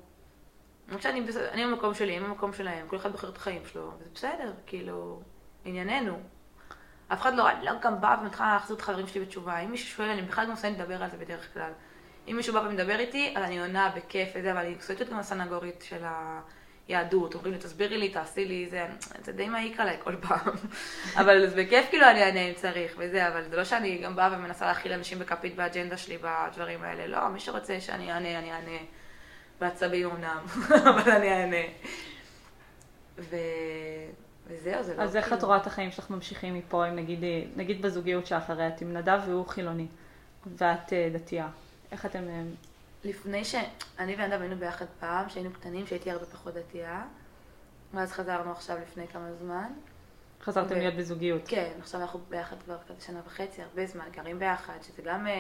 אני אני במקום שלי, הם במקום שלהם, כל אחד בוחר את החיים שלו, וזה בסדר, כאילו, ענייננו. אף אחד לא, אני לא גם באה ומתחילה להחזיר את החברים שלי בתשובה. אם מישהו שואל, אני בכלל גם מסיימת לדבר על זה בדרך כלל. אם מישהו בא ומדבר איתי, אז אני עונה בכיף וזה, אבל אני סויטת גם הסנגורית של היהדות. אומרים לי, תסבירי לי, תעשי לי, זה, זה די מעיק עליי כל פעם. *laughs* אבל זה בכיף כאילו אני אענה אם צריך וזה, אבל זה לא שאני גם באה ומנסה להכיל אנשים בכפית באג'נדה שלי בדברים האלה. לא, מי שרוצה שאני אענה, אני אענה. בעצבים אמנם, *laughs* אבל אני אענה. ו... וזהו, זה לא אז איך כאילו- את רואה את החיים שלך ממשיכים מפה, אם נגיד, אה, נגיד בזוגיות הרי את עם נדב והוא חילוני, ואת אה, דתייה. איך אתם... לפני ש... אני ונדב היינו ביחד פעם, שהיינו קטנים, שהייתי הרבה פחות דתייה. ואז חזרנו עכשיו לפני כמה זמן. חזרתם ו- להיות בזוגיות? כן, עכשיו אנחנו ביחד כבר כזה שנה וחצי, הרבה זמן, גרים ביחד, שזה גם, אה,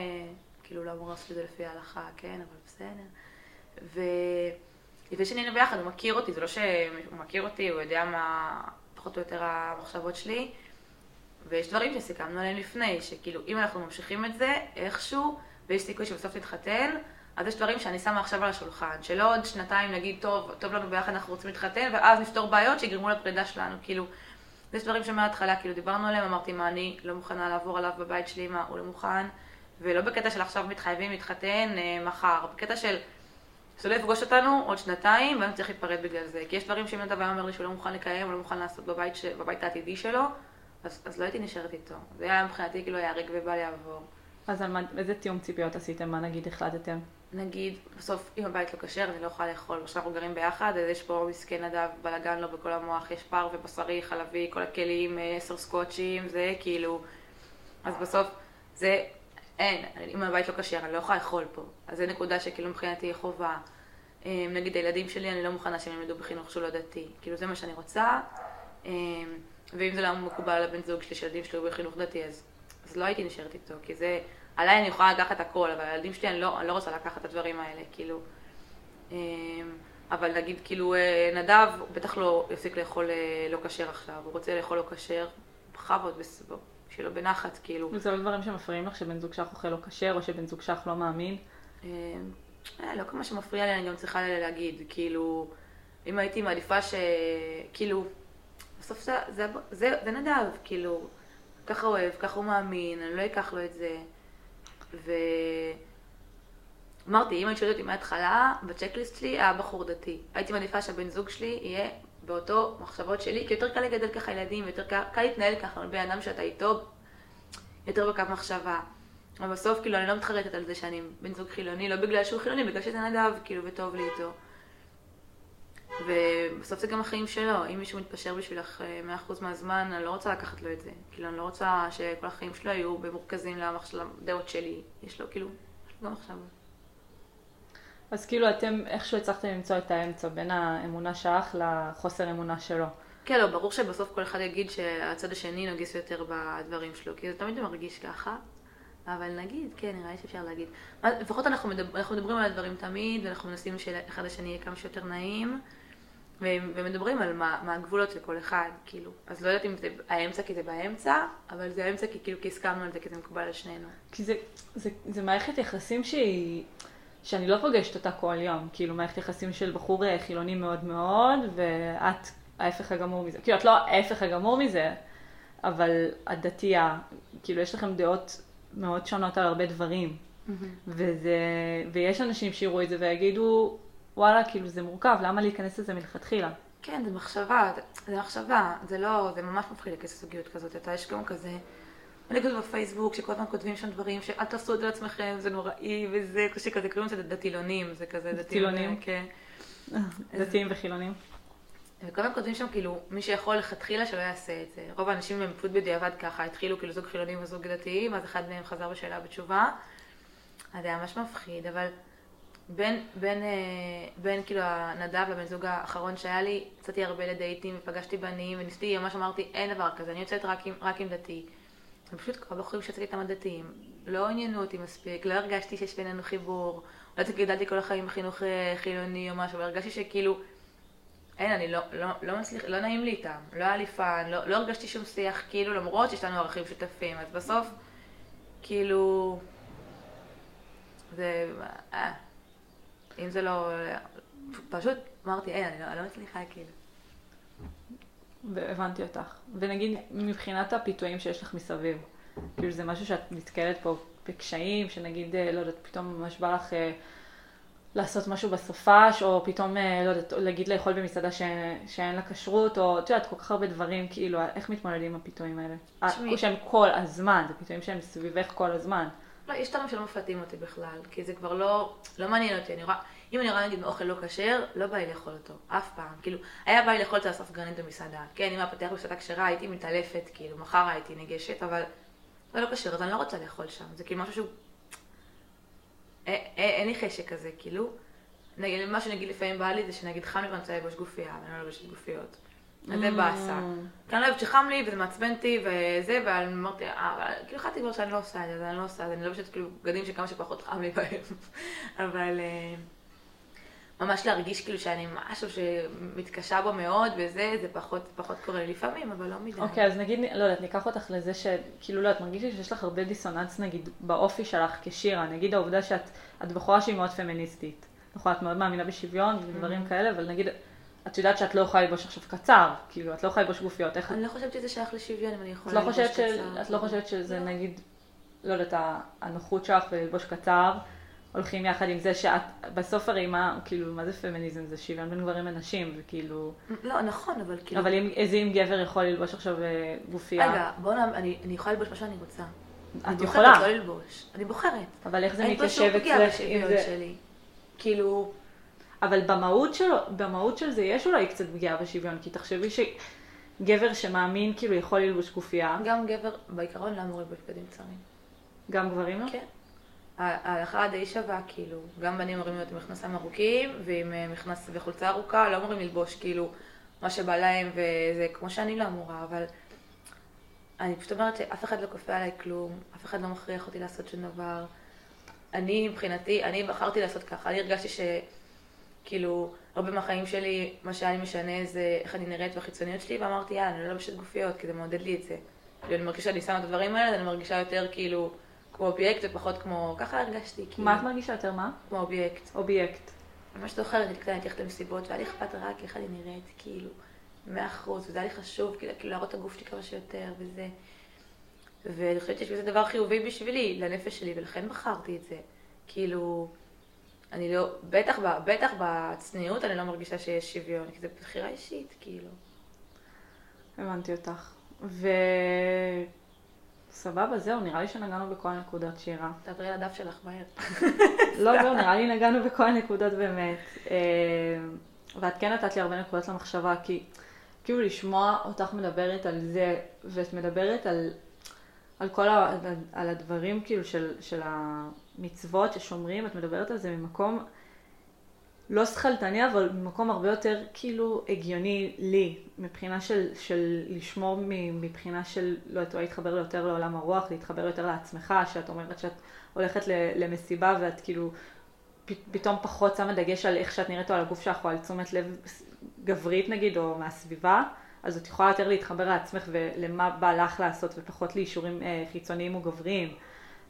כאילו לא אמור לעשות את זה לפי ההלכה, כן, אבל בסדר. ולפני שנהיינו ביחד, הוא מכיר אותי, זה לא שהוא מכיר אותי, הוא יודע מה פחות או יותר המחשבות שלי. ויש דברים שסיכמנו עליהם לפני, שכאילו אם אנחנו ממשיכים את זה איכשהו, ויש סיכוי שבסוף נתחתן, אז יש דברים שאני שמה עכשיו על השולחן, שלא עוד שנתיים נגיד, טוב, טוב לנו ביחד, אנחנו רוצים להתחתן, ואז נפתור בעיות שיגרמו לפרידה שלנו, כאילו, יש דברים שמההתחלה כאילו דיברנו עליהם, אמרתי מה אני לא מוכנה לעבור עליו בבית שלי, מה הוא לא מוכן, ולא בקטע של עכשיו מתחייבים להתחתן אה, מחר, בקטע של שלא יפגוש אותנו עוד שנתיים, ואני צריך להתפרד בגלל זה. כי יש דברים שאם היה אומר לי שהוא לא מוכן לקיים, הוא לא מוכן לעשות בבית, ש... בבית העתידי שלו, אז, אז לא הייתי נשארת איתו. זה היה מבחינתי כאילו ייהרג ובל יעבור. אז על מה, איזה תיאום ציפיות עשיתם? מה נגיד החלטתם? נגיד, בסוף, אם הבית לא כשר, אני לא יכולה לאכול. עכשיו אנחנו גרים ביחד, אז יש פה מסכן נדב, בלאגן לו בכל המוח, יש פר ובשרי, חלבי, כל הכלים, אה, עשר סקוצ'ים, זה כאילו... אז בסוף, זה... אין, אם הבית לא כשר, אני לא יכולה לאכול פה. אז זו נקודה שכאילו מבחינתי היא חובה. אה, נגיד הילדים שלי, אני לא מוכנה שהם ילמדו בחינוך שהוא לא דתי. כאילו זה מה שאני רוצה, אה, ואם זה לא מקובל על הבן זוג שלי, שילדים שלי היו בחינוך דתי, אז, אז לא הייתי נשארת איתו, כי זה, עליי אני יכולה לקחת הכל, אבל הילדים שלי, אני לא, אני לא רוצה לקחת את הדברים האלה, כאילו. אה, אבל נגיד, כאילו, אה, נדב, בטח לא יפסיק לאכול אה, לא כשר עכשיו, הוא רוצה לאכול לא כשר, בכבוד, לו בנחת, כאילו. וזה לא דברים שמפריעים לך שבן זוג שלך אוכל לא כשר, או שבן זוג שלך לא מאמין. אה, אה, לא כמה שמפריע לי, אני גם צריכה להגיד, כאילו, אם הייתי מעדיפה ש... כאילו, בסוף זה, זה, זה, זה נדב, כאילו, ככה אוהב, ככה הוא מאמין, אני לא אקח לו את זה. ו... אמרתי, אם היית שואלת אותי מההתחלה, בצ'קליסט שלי היה בחור דתי. הייתי מעדיפה שהבן זוג שלי יהיה באותו מחשבות שלי, כי יותר קל לגדל ככה ילדים, יותר קל, קל להתנהל ככה, בן אדם שאתה איתו, יותר בקו מחשבה. אבל בסוף, כאילו, אני לא מתחרטת על זה שאני בן זוג חילוני, לא בגלל שהוא חילוני, בגלל שזה נדב, כאילו, וטוב לי איתו. ובסוף זה גם החיים שלו, אם מישהו מתפשר בשבילך אה, 100% מהזמן, אני לא רוצה לקחת לו את זה. כאילו, אני לא רוצה שכל החיים שלו יהיו במורכזים לדעות שלי. יש לו, כאילו, גם עכשיו. אז כאילו אתם איכשהו הצלחתם למצוא את האמצע בין האמונה שלך לחוסר אמונה שלו. כן, לא, ברור שבסוף כל אחד יגיד שהצד השני נוגס יותר בדברים שלו, כי זה תמיד מרגיש ככה. אבל נגיד, כן, נראה לי שאפשר להגיד. לפחות אנחנו, מדבר, אנחנו מדברים על הדברים תמיד, ואנחנו מנסים שלאחד השני יהיה כמה שיותר נעים, ומדברים על מה, מה הגבולות של כל אחד, כאילו. אז לא יודעת אם זה האמצע כי זה באמצע, אבל זה האמצע כי כאילו כי הסכמנו על זה, כי זה מקובל על שנינו. כי זה, זה, זה מערכת יחסים שהיא, שאני לא פוגשת אותה כל יום. כאילו מערכת יחסים של בחור אה, חילוני מאוד מאוד, ואת ההפך הגמור מזה. כאילו את לא ההפך הגמור מזה, אבל את דתייה. כאילו יש לכם דעות מאוד שונות על הרבה דברים. וזה, ויש אנשים שיראו את זה ויגידו, וואלה, כאילו זה מורכב, למה להיכנס לזה מלכתחילה? כן, זה מחשבה, זה, מחשבה, זה לא, זה ממש מפחיד להיכנס לזוגיות כזאת. אתה, יש גם כזה, אני כותבת בפייסבוק, שכל הזמן כותבים שם דברים שאל תעשו את זה לעצמכם, זה נוראי, וזה, שכזה קוראים לזה דתילונים, זה כזה דתילונים? כן. דתיים וחילונים. וכל הזמן כותבים שם כאילו, מי שיכול לכתחילה שלא יעשה את זה. רוב האנשים הם פשוט בדיעבד ככה, התחילו כאילו זוג חילונים וזוג דתיים, אז אחד מהם חזר בשאלה בתשובה. אז זה היה ממש מפחיד, אבל בין, בין, אה, בין כאילו הנדב לבן זוג האחרון שהיה לי, יצאתי הרבה לדייטים ופגשתי בנים, וניסיתי, ממש אמרתי, אין דבר כזה, אני יוצאת רק עם, רק עם דתי. ופשוט כל הבחורים שיצאתי איתם הדתיים, לא עניינו אותי מספיק, לא הרגשתי שיש בינינו חיבור, אולי זה גדלתי כל החיים בחינוך אה, חילוני או משהו, אבל הרגשתי שכאילו, אין, אני לא, לא, לא מצליח, לא נעים לי איתם, לא היה לי fun, לא, לא הרגשתי שום שיח, כאילו, למרות שיש לנו ערכים שותפים, אז בסוף, כאילו, זה, אה, אם זה לא, פשוט אמרתי, אין, אני לא, אני לא מצליחה, כאילו. והבנתי אותך. ונגיד, מבחינת הפיתויים שיש לך מסביב, כאילו זה משהו שאת נתקלת פה בקשיים, שנגיד, אה, לא יודעת, פתאום ממש בא לך אה, לעשות משהו בסופש, או פתאום, אה, לא יודעת, להגיד לאכול במסעדה ש... שאין לה כשרות, או את יודעת, כל כך הרבה דברים, כאילו, איך מתמודדים עם הפיתויים האלה? אה, שהם כל הזמן, זה פיתויים שהם סביבך כל הזמן. לא, יש דברים שלא מפתים אותי בכלל, כי זה כבר לא, לא מעניין אותי, אני רואה, אם אני רואה נגיד אוכל לא כשר, לא בא לי לאכול אותו, אף פעם. כאילו, היה בא לי לאכול אצל הספגרנית במסעדה. כן, אם היה פותח במסעדה כשרה, הייתי מתעלפת, כאילו, מחר הייתי ניגשת, אבל זה לא כשר, אז אני לא רוצה לאכול שם. זה כאילו משהו שהוא... א- א- אין לי חשק כזה, כאילו. נגיד, מה שנגיד לפעמים בא לי זה שנגיד חם לי ואני רוצה ללבוש גופייה, ואני לא לובשת גופיות. אז זה באסה. כי אני לא אוהבת שחם לי וזה מעצבן אותי וזה, אמרתי, אה, אבל כאילו החלטתי כבר שאני לא עושה את זה, אז אני לא עושה את זה, אני לובשת כאילו בגדים שכמה שפחות חם לי בהם. *laughs* אבל אה, ממש להרגיש כאילו שאני משהו שמתקשה בו מאוד וזה, זה פחות, פחות קורה לי לפעמים, אבל לא מדי. אוקיי, אז נגיד, לא יודעת, ניקח אותך לזה שכאילו, לא יודעת, מרגישי שיש לך הרבה דיסוננס נגיד באופי שלך כשירה, נגיד העובדה שאת את בחורה שהיא מאוד פמיניסטית. נכון, את מאוד מאמינה בשוויון ודברים כאלה, אבל נגיד, את יודעת שאת לא יכולה ללבוש עכשיו קצר, כאילו, את לא יכולה ללבוש גופיות, איך... אני לא חושבת שזה שייך לשוויון אם אני יכולה לא ללבוש ש... קצר. את לא חושבת שזה לא. נגיד, לא יודעת, הנוחות שלך בללבוש קצר, הולכים יחד עם זה שאת, בסוף הרי מה, כאילו, מה זה פמיניזם? זה שוויון בין גברים לנשים, וכאילו... לא, נכון, אבל כאילו... אבל אם, איזה אם גבר יכול ללבוש עכשיו אה, גופייה? רגע, בוא נע... אני, אני יכולה ללבוש מה שאני רוצה. אני את בוחרת יכולה, לא ללבוש. אני בוחרת. אבל איך זה אין פה שום מתיישב פגיעה אצלך אם בשוויון זה... שלי. כאילו... אבל במהות שלו, במהות של זה יש אולי קצת פגיעה בשוויון, כי תחשבי שגבר שמאמין כאילו יכול ללבוש גופייה, גם גבר בעיקרון לא אמור ללבוש בגדים קצרים. גם גברים לא? כן. ההלכה די שווה, כאילו, גם בנים אמורים להיות עם מכנסיים ארוכים, ועם אה, מכנס וחולצה ארוכה, לא אמורים ללבוש, כאילו, מה שבא להם, וזה כמו שאני לא אמורה, אבל אני פשוט אומרת שאף אחד לא כופה עליי כלום, אף אחד לא מכריח אותי לעשות שום דבר. אני, מבחינתי, אני בחרתי לעשות ככה, אני הרגשתי שכאילו, הרבה מהחיים שלי, מה שהיה לי משנה זה איך אני נראית והחיצוניות שלי, ואמרתי, יאללה, אני לא לובשת גופיות, כי זה מעודד לי את זה. כאילו, אני מרגישה שאני שמה את הדברים האלה, אז אני מרגישה יותר כאילו, כמו אובייקט ופחות כמו, ככה הרגשתי, כאילו. מה את מרגישה יותר מה? כמו אובייקט. אובייקט. ממש זוכרת, אני קטנה, הייתי הולכת למסיבות, והיה לי אכפת רק איך אני נראית, כאילו, מאה אחוז, וזה היה לי חשוב, כאילו, כאילו להראות את הגוף שלי כמה שיותר, וזה. ואני חושבת שיש בזה דבר חיובי בשבילי, לנפש שלי, ולכן בחרתי את זה. כאילו, אני לא, בטח, בטח בצניעות אני לא מרגישה שיש שוויון, כי זו בחירה אישית, כאילו. הבנתי אותך. ו... סבבה, זהו, נראה לי שנגענו בכל הנקודות, שירה. תעברי על הדף שלך מהר. *laughs* לא, זהו, נראה לי נגענו בכל הנקודות באמת. אה, ואת כן נתת לי הרבה נקודות למחשבה, כי כאילו לשמוע אותך מדברת על זה, ואת מדברת על, על כל ה, על הדברים כאילו של, של המצוות ששומרים, את מדברת על זה ממקום לא שכלתני, אבל ממקום הרבה יותר כאילו הגיוני לי, מבחינה של, של לשמור מבחינה של, לא יודעת, להתחבר יותר לעולם הרוח, להתחבר יותר לעצמך, שאת אומרת שאת הולכת למסיבה ואת כאילו פתאום פחות שמה דגש על איך שאת נראית או על הגוף שלך או על תשומת לב גברית נגיד, או מהסביבה, אז את יכולה יותר להתחבר לעצמך ולמה בא לך לעשות ופחות לאישורים אה, חיצוניים או גבריים,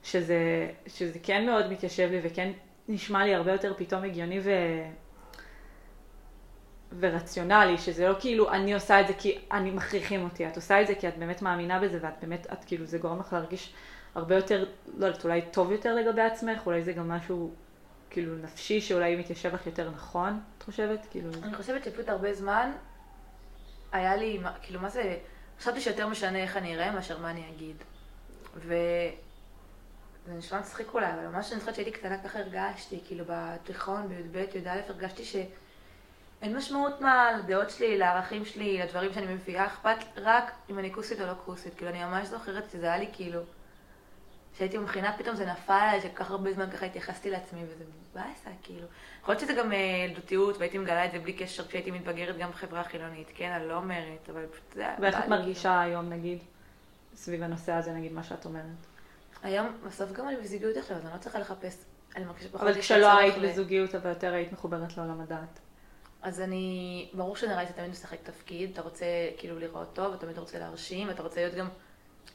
שזה, שזה כן מאוד מתיישב לי וכן נשמע לי הרבה יותר פתאום הגיוני ו... ורציונלי, שזה לא כאילו אני עושה את זה כי אני מכריחים אותי, את עושה את זה כי את באמת מאמינה בזה ואת באמת, את כאילו זה גורם לך להרגיש הרבה יותר, לא יודעת, אולי טוב יותר לגבי עצמך, אולי זה גם משהו כאילו נפשי שאולי מתיישב לך יותר נכון, את חושבת? כאילו... אני חושבת שפשוט הרבה זמן היה לי, כאילו מה זה, חשבתי שיותר משנה איך אני אראה מאשר מה אני אגיד. ו... זה נשמע מצחיק אולי, אבל ממש אני זוכרת שהייתי קטנה ככה הרגשתי, כאילו בתיכון, בי"ב, י"א, הרגשתי שאין משמעות מה לדעות שלי, לערכים שלי, לדברים שאני מביאה, אכפת רק אם אני כוסית או לא כוסית. כאילו, אני ממש זוכרת שזה היה לי כאילו, כשהייתי במכינה פתאום זה נפל עליי, שכל כך הרבה זמן ככה התייחסתי לעצמי, וזה מבאסה, כאילו. יכול להיות שזה גם ילדותיות, והייתי מגלה את זה בלי קשר כשהייתי מתבגרת גם בחברה חילונית, כן, אני לא אומרת, אבל פשוט זה... ואיך את מרגישה כאילו. היום, נגיד, סביב הנושא הזה, נגיד, מה שאת אומרת? היום, בסוף גם אני בזוגיות עכשיו, אז אני לא צריכה לחפש, אני מרגישה פחות... אבל כשלא היית בזוגיות, אבל יותר היית מחוברת לעולם הדעת. אז אני, ברור שנראה לי שאתה תמיד משחק תפקיד, אתה רוצה כאילו לראות טוב, אתה תמיד רוצה להרשים, אתה רוצה להיות גם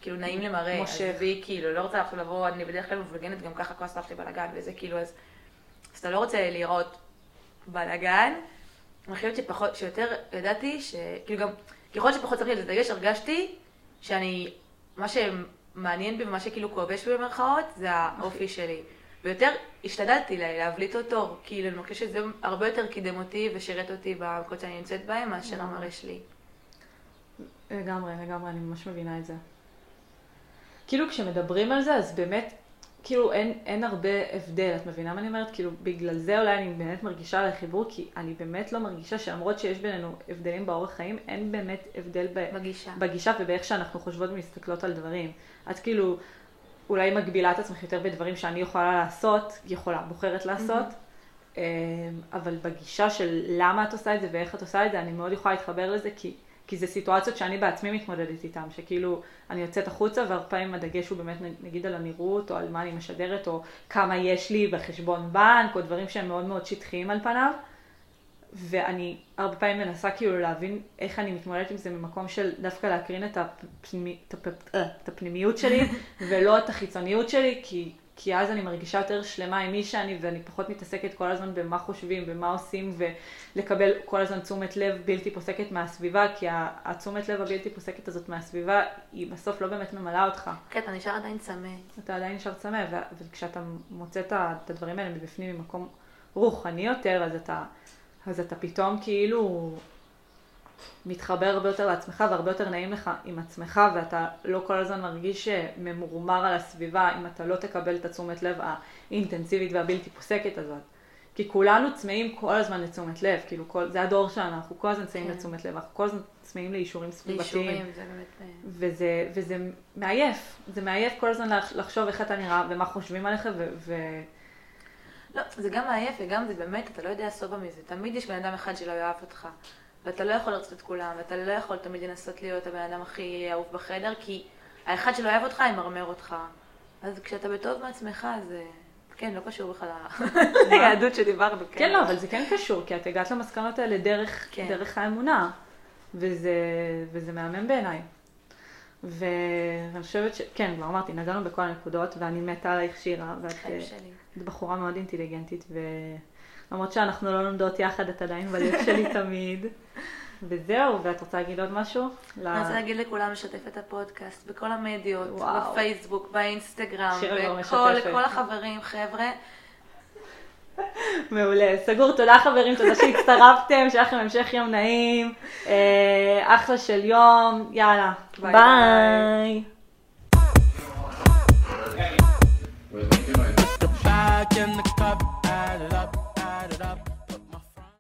כאילו נעים למראה. משה. והיא כאילו, לא רוצה עכשיו לבוא, אני בדרך כלל מבלגנת גם ככה, כל הסבתא שלי בלאגן וזה כאילו, אז, אז אתה לא רוצה לראות בלאגן. אני חושבת שפחות, שיותר ידעתי, שכאילו גם, ככל שפחות שמתי על זה דגש, הרגשתי שאני, מה שהם מעניין בי ומה שכאילו כובש במרכאות, זה האופי שלי. ויותר השתדלתי להבליט אותו, כאילו אני מרגישה שזה הרבה יותר קידם אותי ושירת אותי במקומות שאני נמצאת בהם מאשר המראה שלי. לגמרי, לגמרי, אני ממש מבינה את זה. כאילו כשמדברים על זה, אז באמת כאילו אין, אין הרבה הבדל, את מבינה מה אני אומרת? כאילו בגלל זה אולי אני באמת מרגישה על החיבור, כי אני באמת לא מרגישה שלמרות שיש בינינו הבדלים באורח חיים, אין באמת הבדל ב... בגישה. בגישה ובאיך שאנחנו חושבות ומסתכלות על דברים. את כאילו אולי מגבילה את עצמך יותר בדברים שאני יכולה לעשות, יכולה, בוחרת לעשות, mm-hmm. אבל בגישה של למה את עושה את זה ואיך את עושה את זה, אני מאוד יכולה להתחבר לזה, כי כי זה סיטואציות שאני בעצמי מתמודדת איתן, שכאילו אני יוצאת החוצה והרבה פעמים הדגש הוא באמת נגיד על הנראות או על מה אני משדרת או כמה יש לי בחשבון בנק או דברים שהם מאוד מאוד שטחיים על פניו. ואני הרבה פעמים מנסה כאילו להבין איך אני מתמודדת עם זה ממקום של דווקא להקרין את, הפנימי, את הפנימיות שלי *laughs* ולא את החיצוניות שלי, כי כי אז אני מרגישה יותר שלמה עם מי שאני, ואני פחות מתעסקת כל הזמן במה חושבים, במה עושים, ולקבל כל הזמן תשומת לב בלתי פוסקת מהסביבה, כי התשומת לב הבלתי פוסקת הזאת מהסביבה, היא בסוף לא באמת ממלאה אותך. כן, אתה נשאר עדיין צמא. אתה עדיין נשאר צמא, וכשאתה מוצא את הדברים האלה מבפנים ממקום רוחני יותר, אז אתה, אז אתה פתאום כאילו מתחבר הרבה יותר לעצמך והרבה יותר נעים לך עם עצמך ואתה לא כל הזמן מרגיש ממורמר על הסביבה אם אתה לא תקבל את התשומת לב האינטנסיבית והבלתי פוסקת הזאת. כי כולנו צמאים כל הזמן לתשומת לב, כאילו כל, זה הדור שלנו, אנחנו כל הזמן צמאים כן. לתשומת לב, אנחנו כל הזמן צמאים לאישורים סביבתיים. לאישורים, זה באמת... אה, וזה, וזה מעייף, זה מעייף כל הזמן לח- לחשוב איך אתה נראה ומה חושבים עליך ו... ו... לא, זה גם מעייף וגם זה באמת, אתה לא יודע סובה מזה. תמיד יש בן אדם אחד שלא יאהב אותך. ואתה לא יכול לרצות את כולם, ואתה לא יכול תמיד לנסות להיות הבן אדם הכי אהוב בחדר, כי האחד שלא אוהב אותך ימרמר אותך. אז כשאתה בטוב מעצמך, זה... כן, לא קשור בכלל ליהדות *laughs* שדיברנו. כן, לא, אבל זה כן קשור, כי את הגעת למסקנות האלה דרך, כן. דרך האמונה, וזה, וזה מהמם בעיניי. ו- ואני חושבת ש... כן, כבר אמרתי, נגענו בכל הנקודות, ואני מתה עלייך שירה, ואת אה, בחורה מאוד אינטליגנטית, ולמרות שאנחנו לא לומדות יחד, את עדיין בלב שלי *laughs* תמיד. וזהו, ואת רוצה להגיד עוד משהו? אני רוצה להגיד לכולם לשתף את הפודקאסט בכל המדיות, וואו. בפייסבוק, באינסטגרם. לכל החברים, חבר'ה. מעולה, סגור, תודה חברים, תודה שהצטרפתם, שיהיה לכם המשך יום נעים, אה, אחלה של יום, יאללה, ביי, ביי. Back